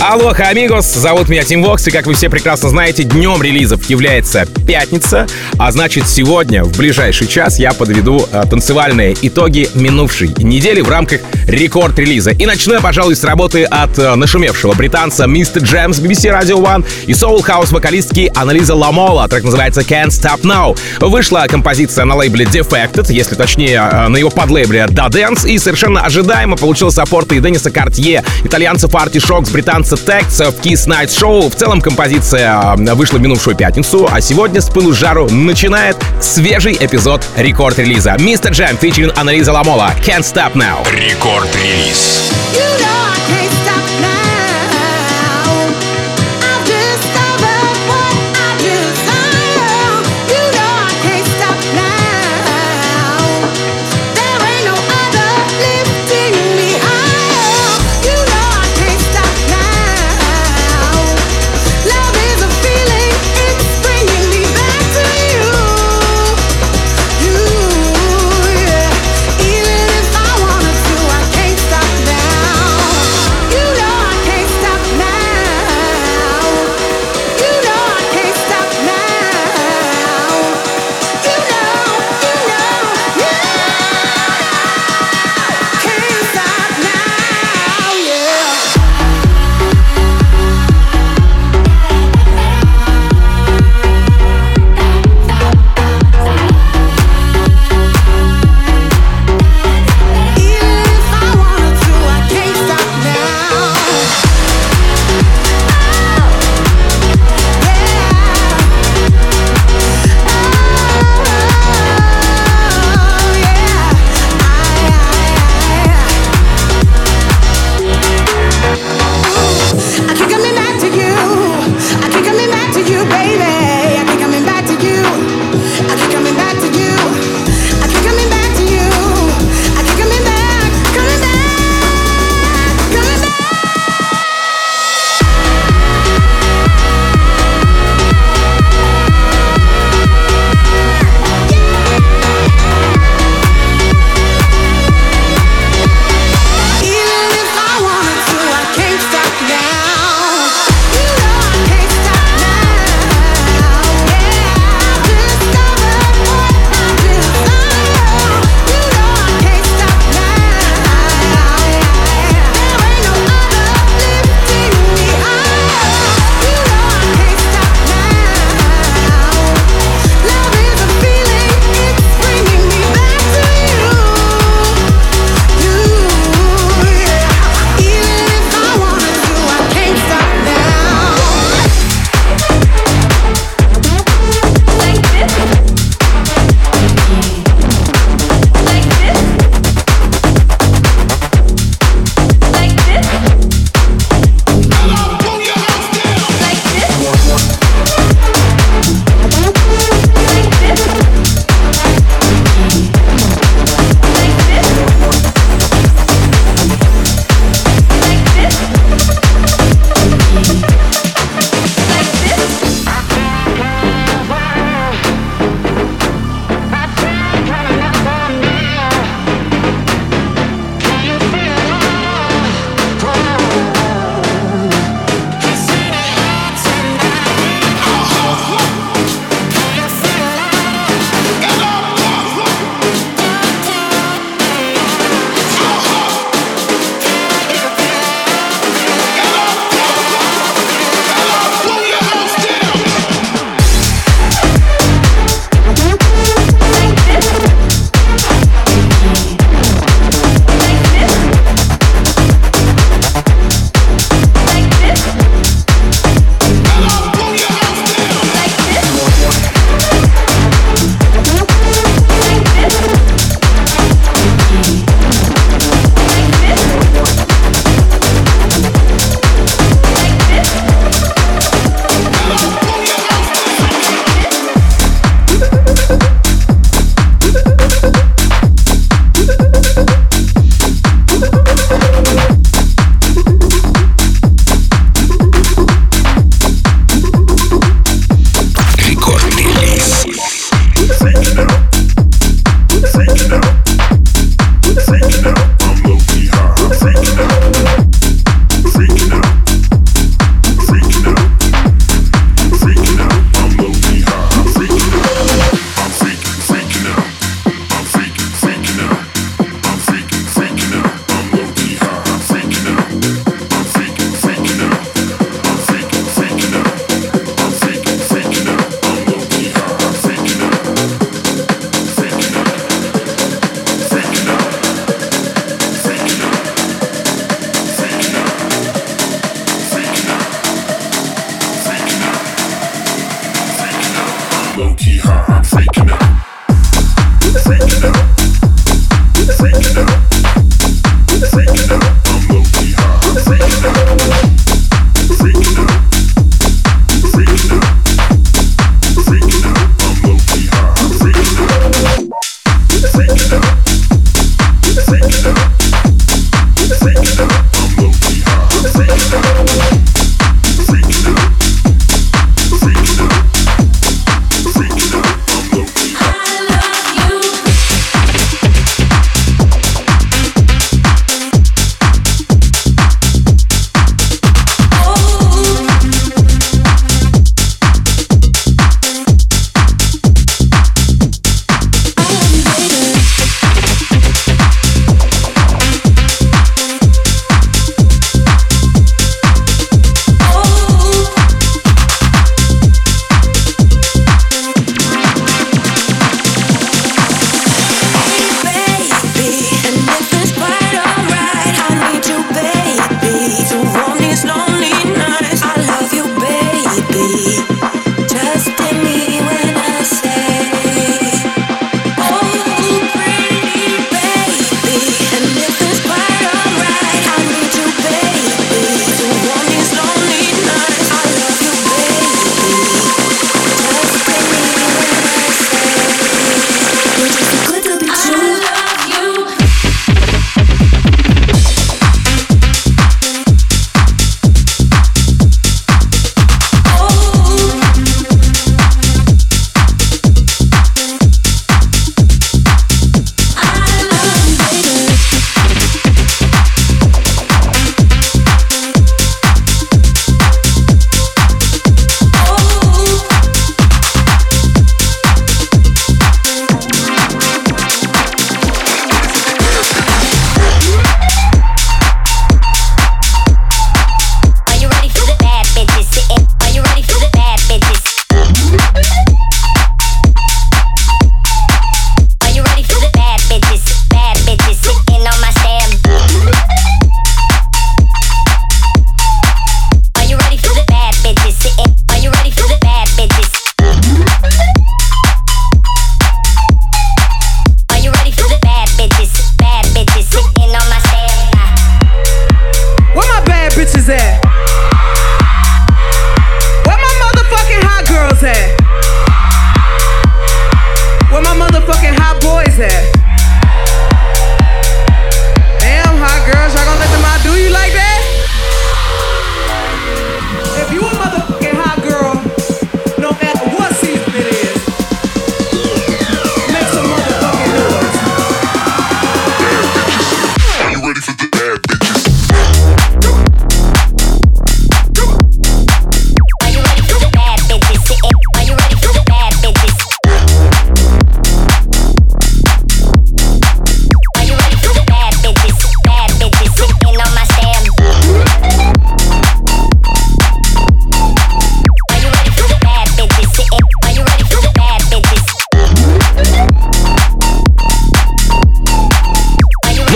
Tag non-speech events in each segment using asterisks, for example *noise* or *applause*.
Алоха, амигос! Зовут меня Тим Вокс, и как вы все прекрасно знаете, днем релизов является пятница, а значит сегодня, в ближайший час, я подведу э, танцевальные итоги минувшей недели в рамках рекорд-релиза. И начну я, пожалуй, с работы от э, нашумевшего британца Мистер Джемс BBC Radio One и Soul House вокалистки Анализа Ламола, трек называется Can't Stop Now. Вышла композиция на лейбле Defected, если точнее, э, на его подлейбле Da Dance, и совершенно ожидаемо получил саппорты и Денниса Картье, итальянцев Artie британца Tex в Kiss Night Show. В целом композиция вышла в минувшую пятницу, а сегодня с пылу жару начинает свежий эпизод рекорд-релиза. Мистер Джем фичерин Анализа Ламола. Can't Stop Now. Рекорд-релиз. You know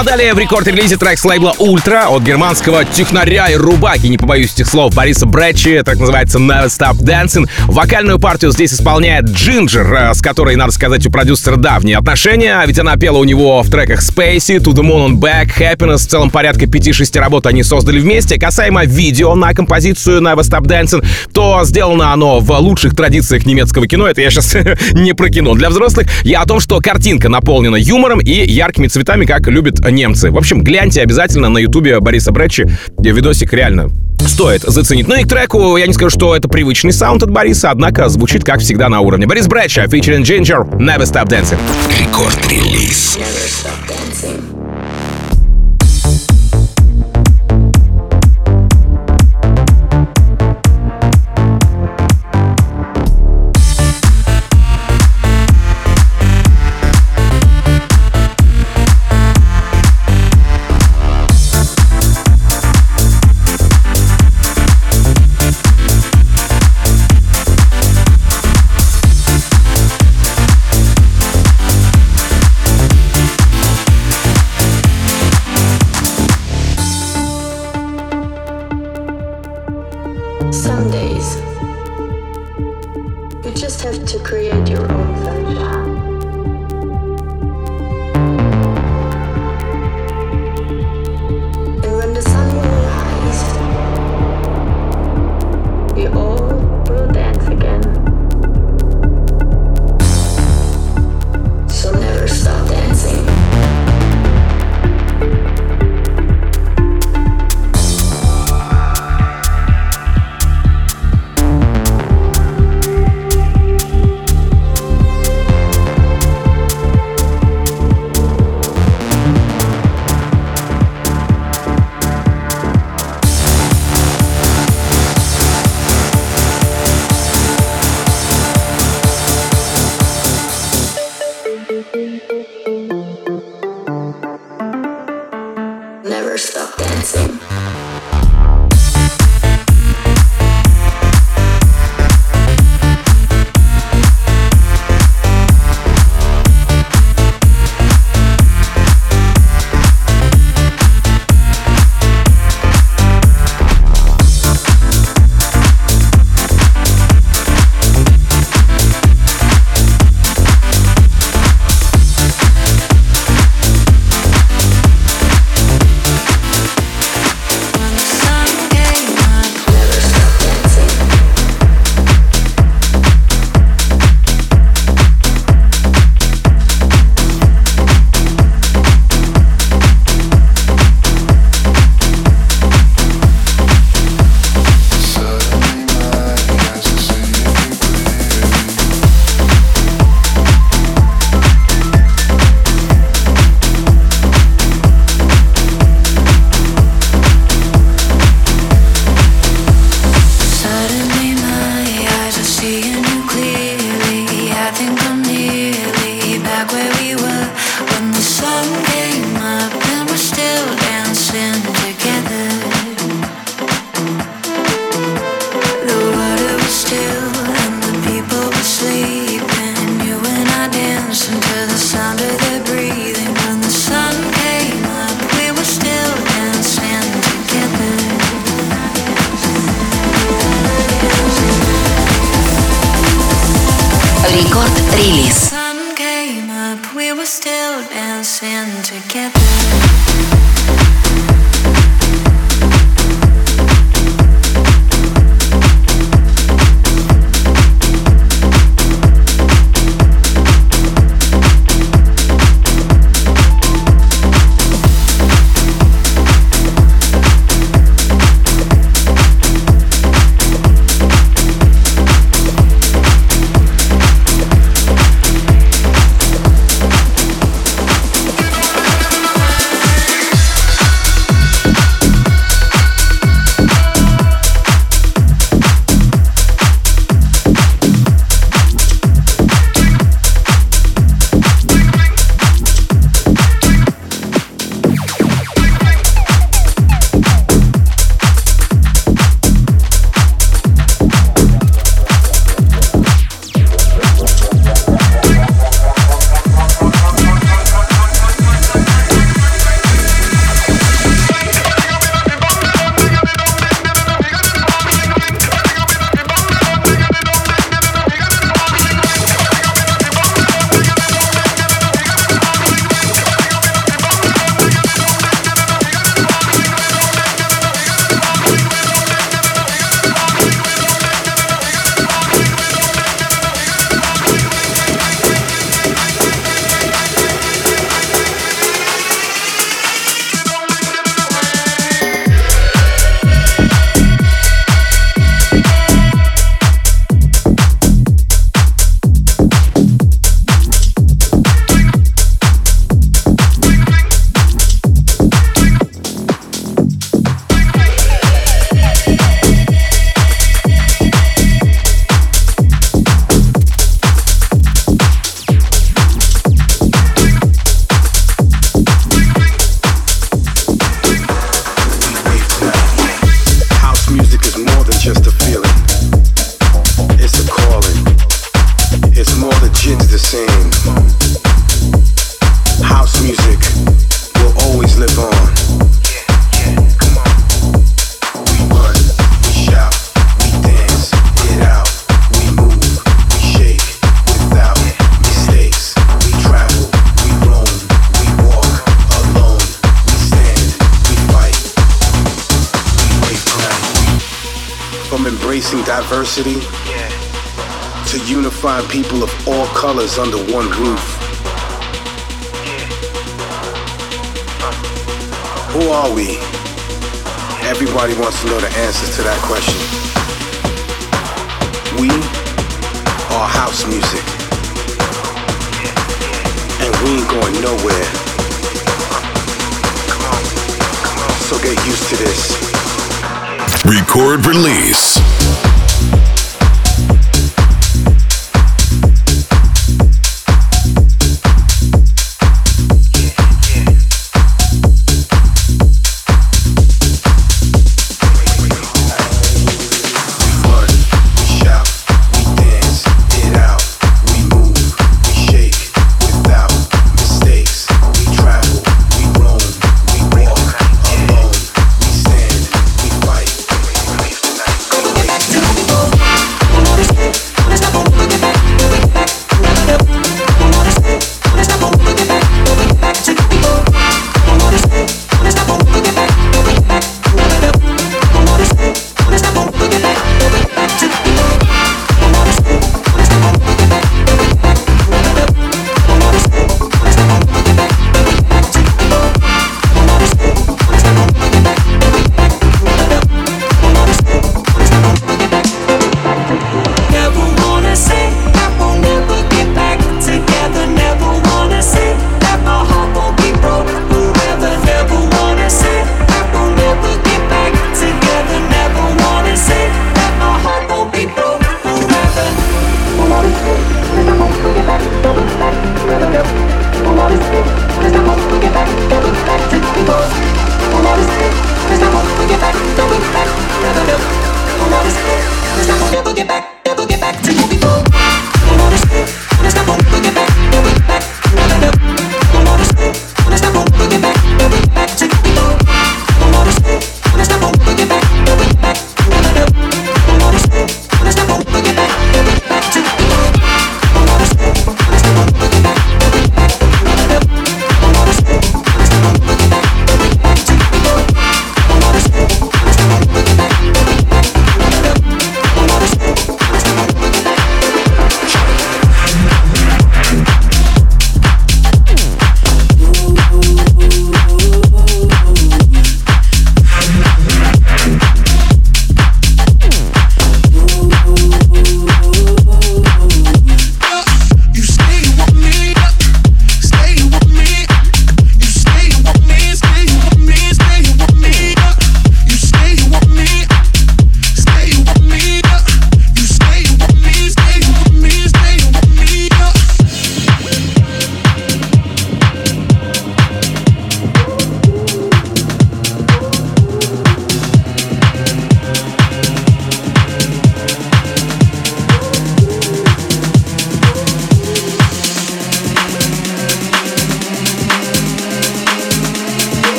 а далее в рекорд-релизе трек с лейбла Ультра от германского технаря и рубаки, не побоюсь этих слов, Бориса Бретчи, так называется Never Stop Dancing. Вокальную партию здесь исполняет Джинджер, э, с которой, надо сказать, у продюсера давние отношения, ведь она пела у него в треках Spacey, To The Moon on Back, Happiness, в целом порядка 5-6 работ они создали вместе. Касаемо видео на композицию Never Stop Dancing, то сделано оно в лучших традициях немецкого кино, это я сейчас *laughs* не про кино. Для взрослых я о том, что картинка наполнена юмором и яркими цветами, как любят немцы. В общем, гляньте обязательно на ютубе Бориса Бретчи. Видосик реально стоит заценить. Ну и к треку я не скажу, что это привычный саунд от Бориса, однако звучит, как всегда, на уровне. Борис Бретчи, featuring Ginger, Never Stop Dancing. Рекорд-релиз. Some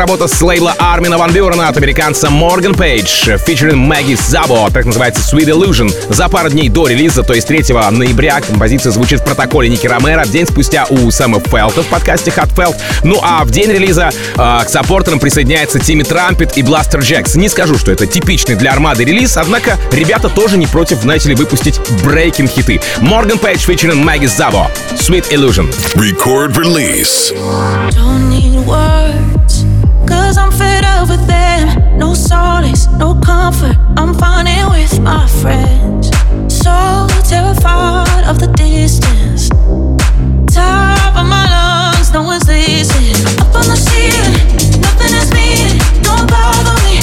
работа с лейбла Армина Ван Бюрена от американца Морган Пейдж, фичерин Мэгги Забо, так называется Sweet Illusion. За пару дней до релиза, то есть 3 ноября, композиция звучит в протоколе Ники Ромеро, день спустя у Сэма Фелта в подкасте Hot Felt. Ну а в день релиза э, к саппортерам присоединяется Тимми Трампет и Бластер Джекс. Не скажу, что это типичный для армады релиз, однако ребята тоже не против, знаете ли, выпустить брейкинг хиты. Морган Пейдж фичерин Мэгги Забо, Sweet Illusion. Record release. Don't need words, cause I'm fed up with them. No solace, no comfort. I'm finding with my friends. So terrified of the distance. Top of my lungs, no one's listening. Up on the ceiling, nothing is meaning. Don't bother me,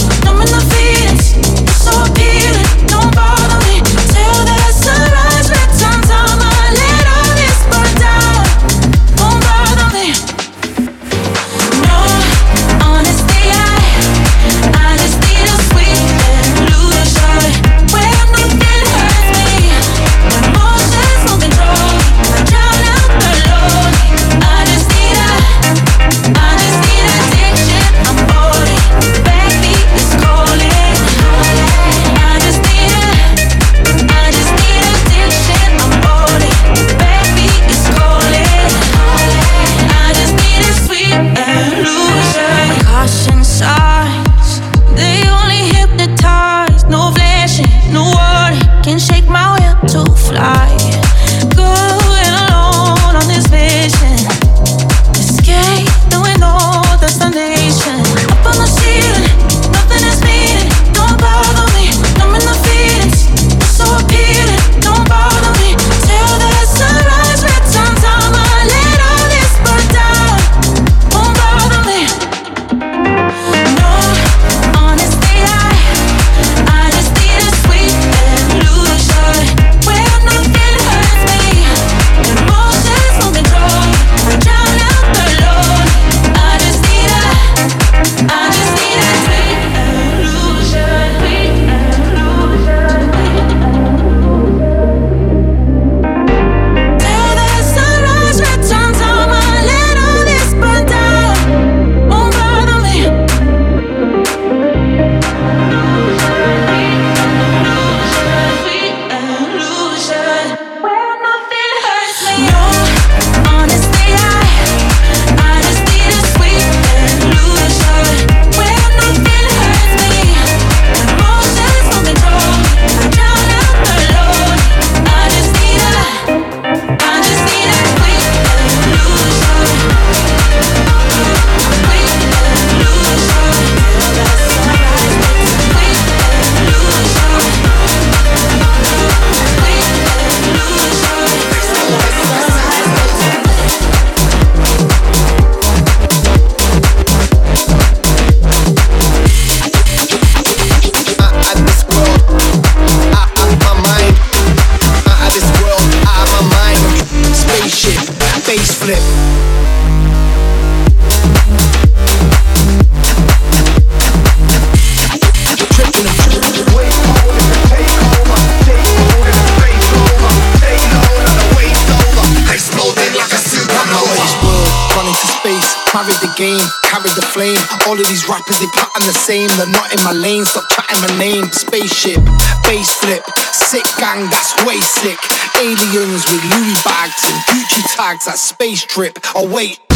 like a space trip. Oh wait.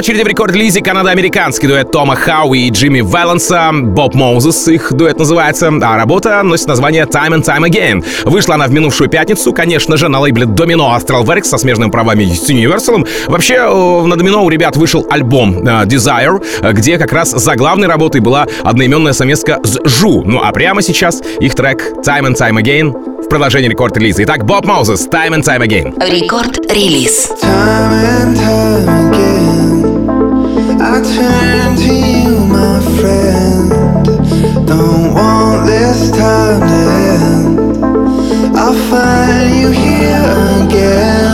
Очереди в рекорд-релизе канадо-американский дуэт Тома Хауи и Джимми Валенса. Bob Moses их дуэт называется, а работа носит название Time and Time Again. Вышла она в минувшую пятницу, конечно же, на лейбле Domino Astralwerks со смежными правами с Universal. Вообще, э, на Domino у ребят вышел альбом э, Desire, э, где как раз заглавной работой была одноименная совместка с ZHU. Ну а прямо сейчас их трек Time and Time Again в продолжении рекорд-релиза. Итак, Bob Moses, Time and Time Again. Рекорд-релиз. Time and time again, find you here again.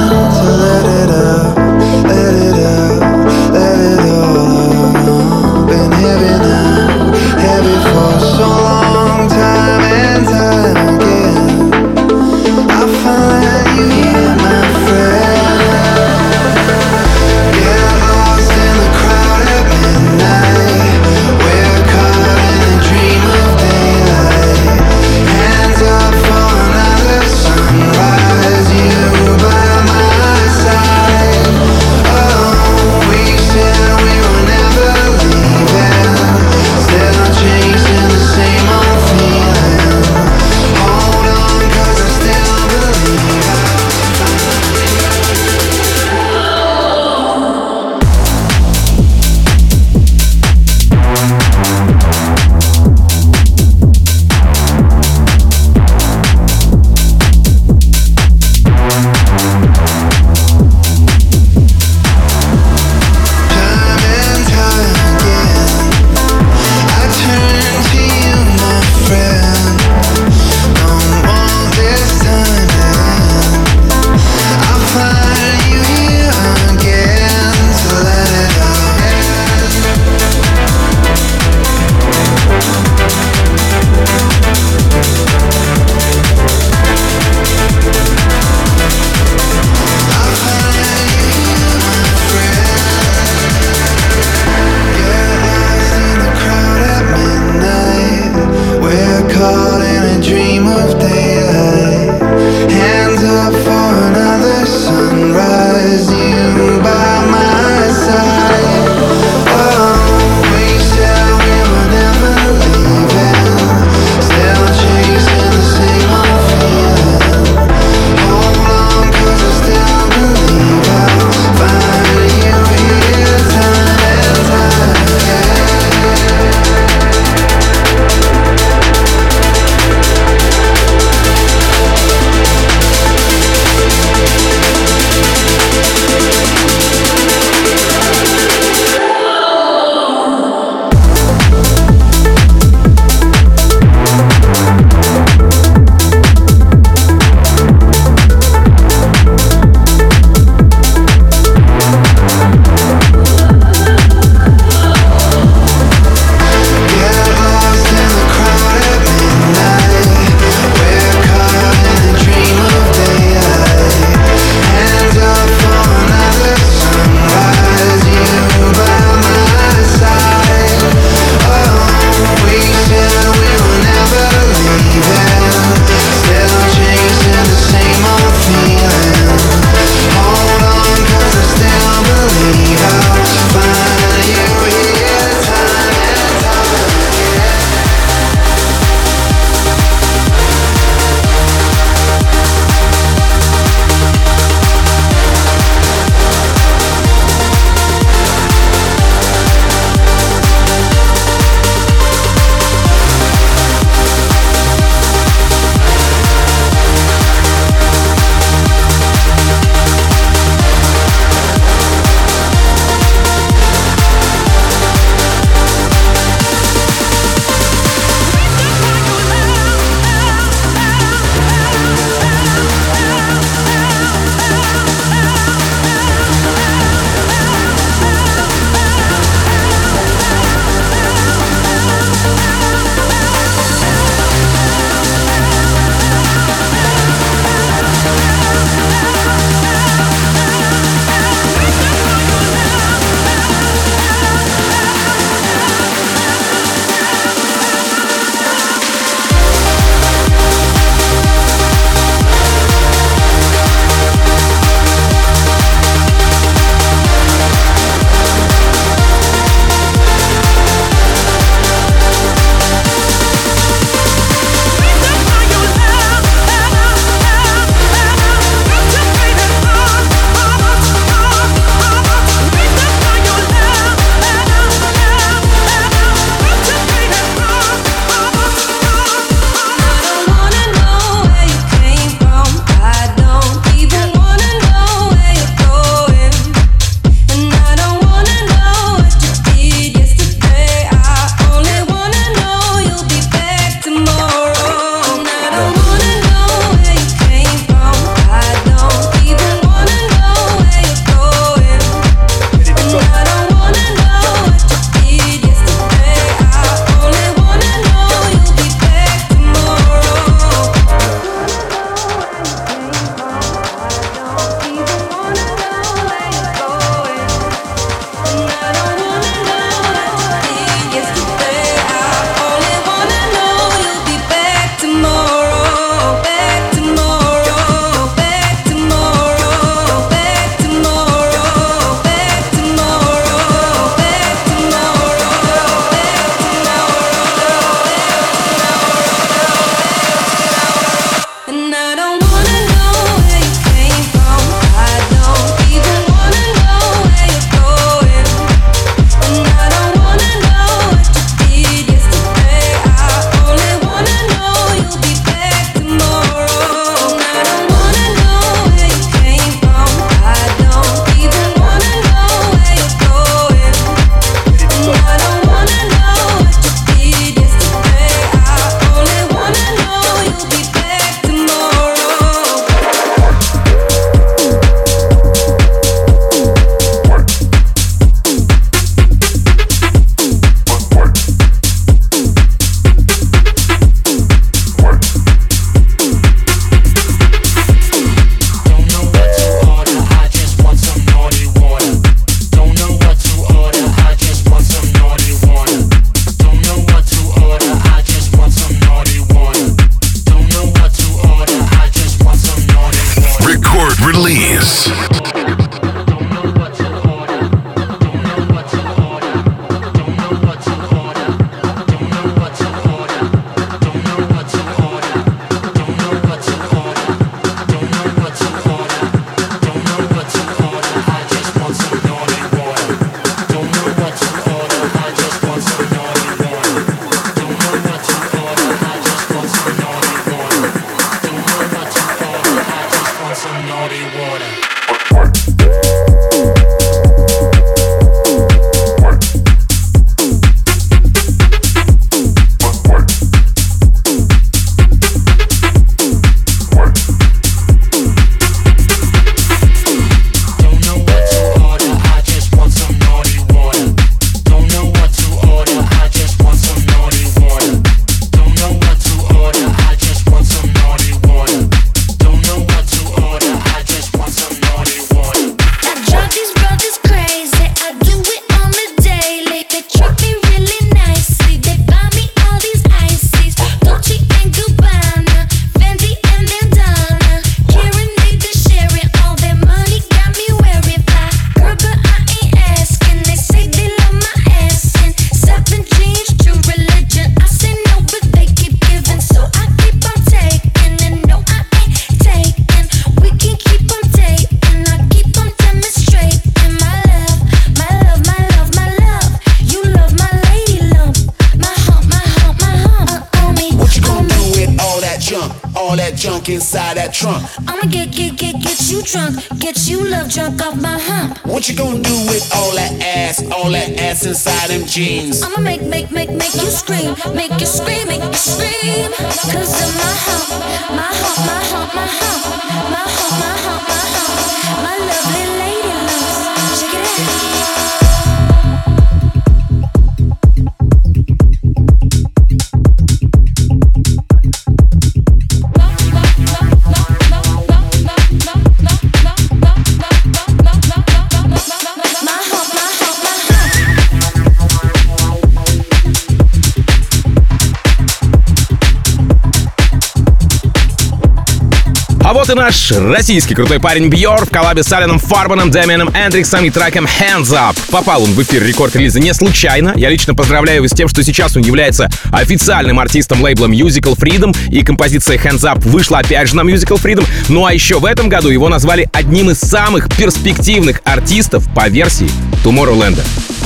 Вот и наш российский крутой парень Бьор в коллабе с Алленом Фарбаном, Дэмианом Эндриксом и треком Hands Up. Попал он в эфир рекорд-релиза не случайно. Я лично поздравляю его с тем, что сейчас он является официальным артистом лейбла Musical Freedom, и композиция Hands Up вышла опять же на Musical Freedom. Ну а еще в этом году его назвали одним из самых перспективных артистов по версии Tomorrowland.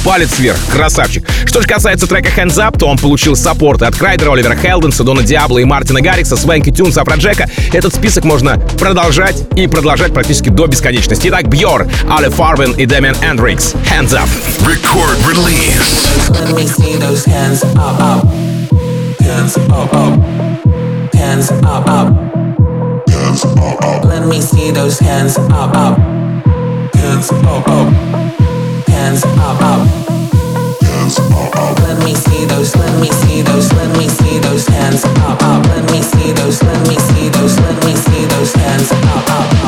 Палец вверх, красавчик. Что же касается трека Hands Up, то он получил саппорты от Крайдера, Оливера Хелденса, Дона Диабло и Мартина Гаррикса, Свенки Тюнс, Афроджека. Этот список можно продолжать и продолжать практически до бесконечности. Итак, Бьор, Але Фарвин и Дэмиан Эндрикс. Hands Up. Record release. Let me see those hands up, up. Hands up, up. Hands up, up. Hands up, up. Let me see those hands up, up. Hands up, up. Hands up, up. Hands up, up. Let me see those, let me see those, let me see those hands up, up. Let me see those, let me see those, let me see those hands up,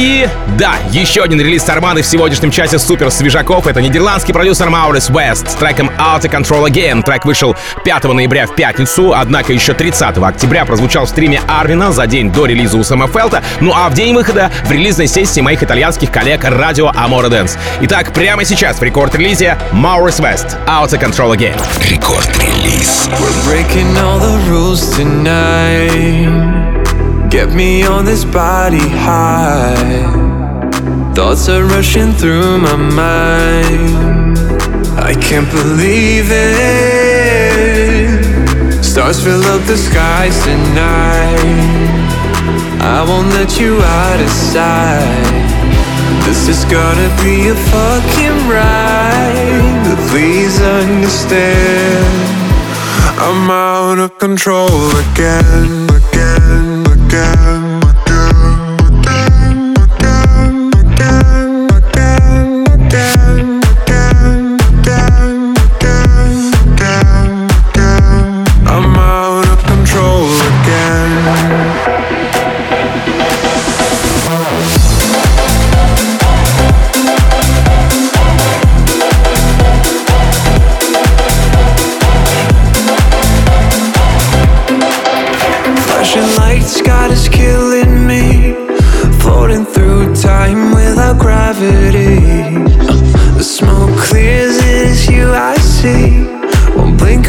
И да, еще один релиз Армады в сегодняшнем часе супер свежаков. Это нидерландский продюсер Маурис West с треком Out of Control Again. Трек вышел 5 ноября в пятницу, однако еще 30 октября прозвучал в стриме Арвина за день до релиза у Сэма Фелта, ну а в день выхода в релизной сессии моих итальянских коллег Радио Амора Dance. Итак, прямо сейчас в рекорд-релизе Маурис West Out of Control Again. Рекорд-релиз. We're breaking all the rules tonight. Get me on this body high. Thoughts are rushing through my mind. I can't believe it. Stars fill up the skies tonight. I won't let you out of sight. This is gonna be a fucking ride. But please understand. I'm out of control again, again,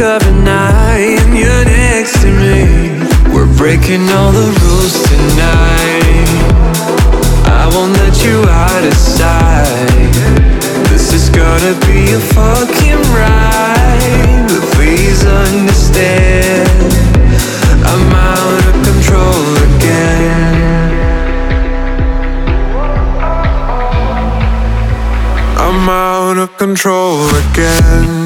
Of an eye, and you're next to me. We're breaking all the rules tonight. I won't let you out of sight. This is gonna be a fucking ride. But please understand. I'm out of control again. I'm out of control again,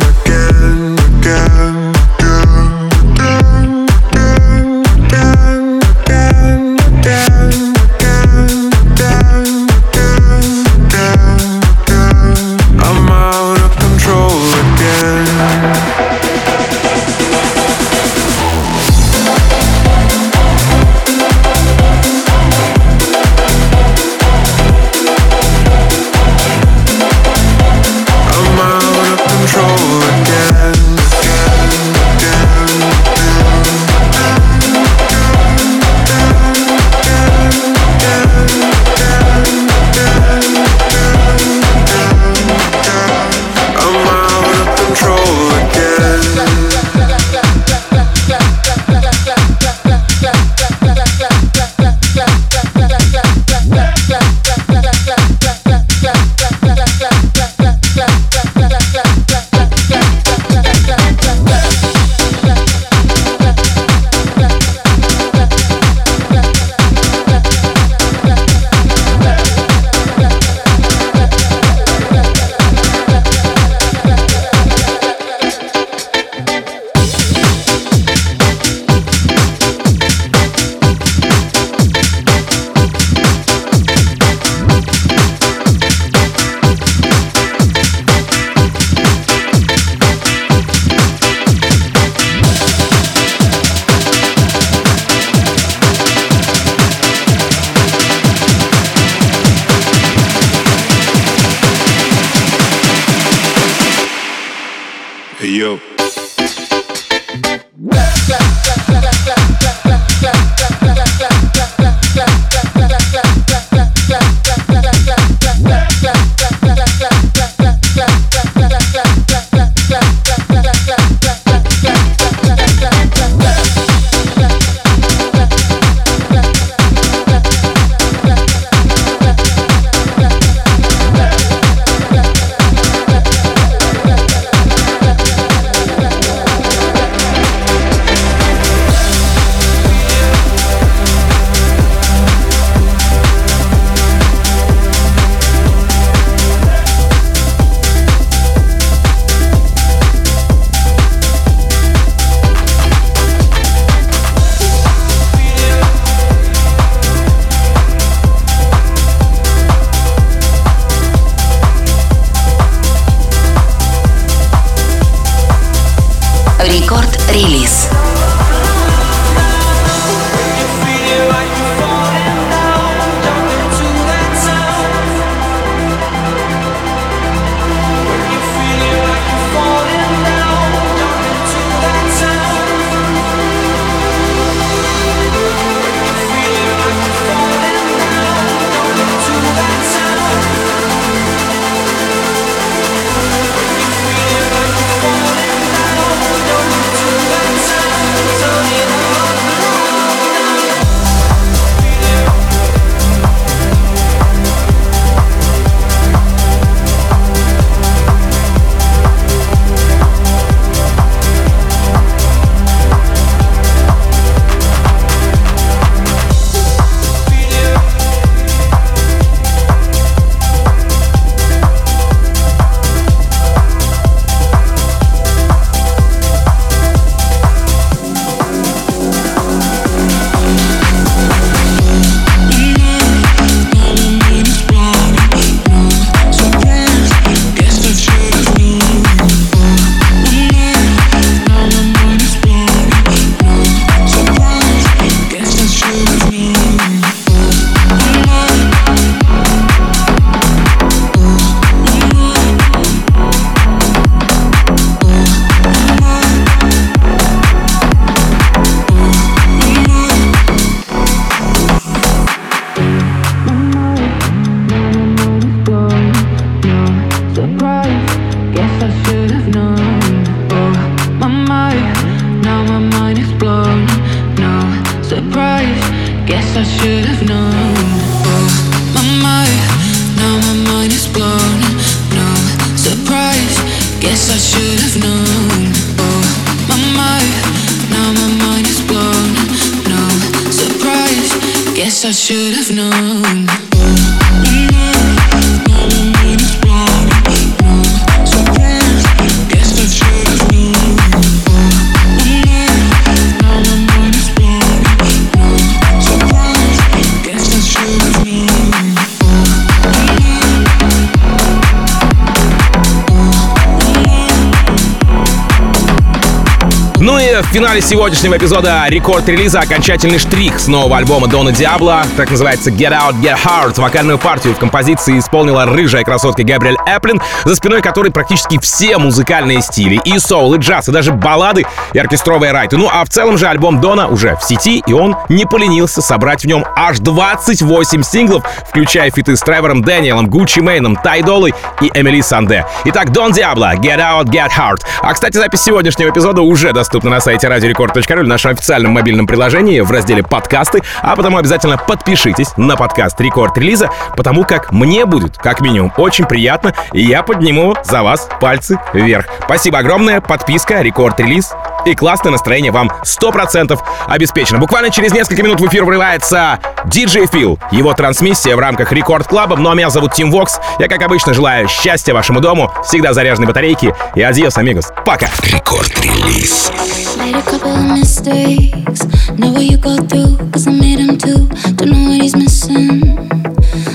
финале сегодняшнего эпизода рекорд-релиза окончательный штрих с нового альбома Дона Диабло, так называется Get Out, Get Hard. Вокальную партию в композиции исполнила рыжая красотка Габриэль Эплин, за спиной которой практически все музыкальные стили, и соул, и джаз, и даже баллады, и оркестровые райты. Ну а в целом же альбом Дона уже в сети, и он не поленился собрать в нем аж 28 синглов, включая фиты с Тревором Дэниелом, Гуччи Мейном, Тай Доллой и Эмили Санде. Итак, Дон Диабло, Get Out, Get Hard. А, кстати, запись сегодняшнего эпизода уже доступна на сайте радиорекорд.ру в нашем официальном мобильном приложении в разделе «Подкасты», а потому обязательно подпишитесь на подкаст «Рекорд релиза», потому как мне будет, как минимум, очень приятно, и я подниму за вас пальцы вверх. Спасибо огромное, подписка, «Рекорд релиз» и классное настроение вам 100% обеспечено. Буквально через несколько минут в эфир врывается DJ Phil. Его трансмиссия в рамках Рекорд Клаба. Ну а меня зовут Тим Вокс. Я, как обычно, желаю счастья вашему дому, всегда заряженной батарейки и adiós, amigos. Пока. Рекорд-релиз. Made a couple of mistakes. Know what you go through, cause I made him too. Don't know what he's missing.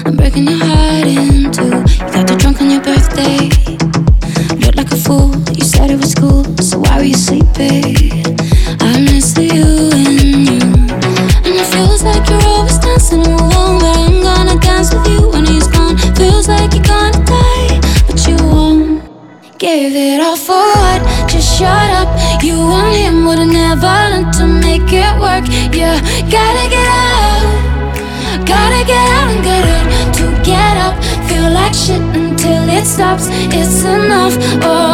I'm breaking your heart in two. You got too drunk on your birthday. Fool. You said it was cool, so why were you sleeping? I miss the you and you. And it feels like you're always dancing alone, but I'm gonna dance with you when he's gone. Feels like you're gonna die, but you won't. Gave it all for what? Just shut up. You and him would've never learned to make it work. Yeah, gotta get out. Gotta get out and get hurt. To get up, feel like shit until it stops. It's enough. Oh,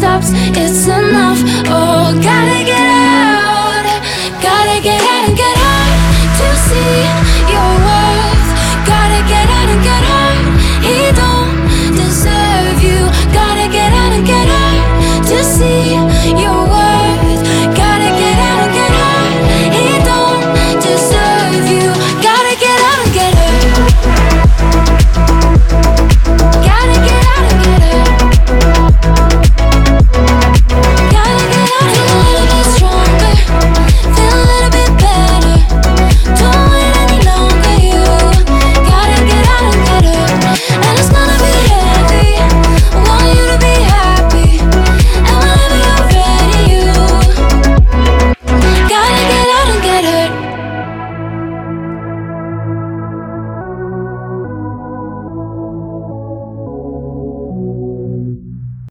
stops, it's enough. Oh, God.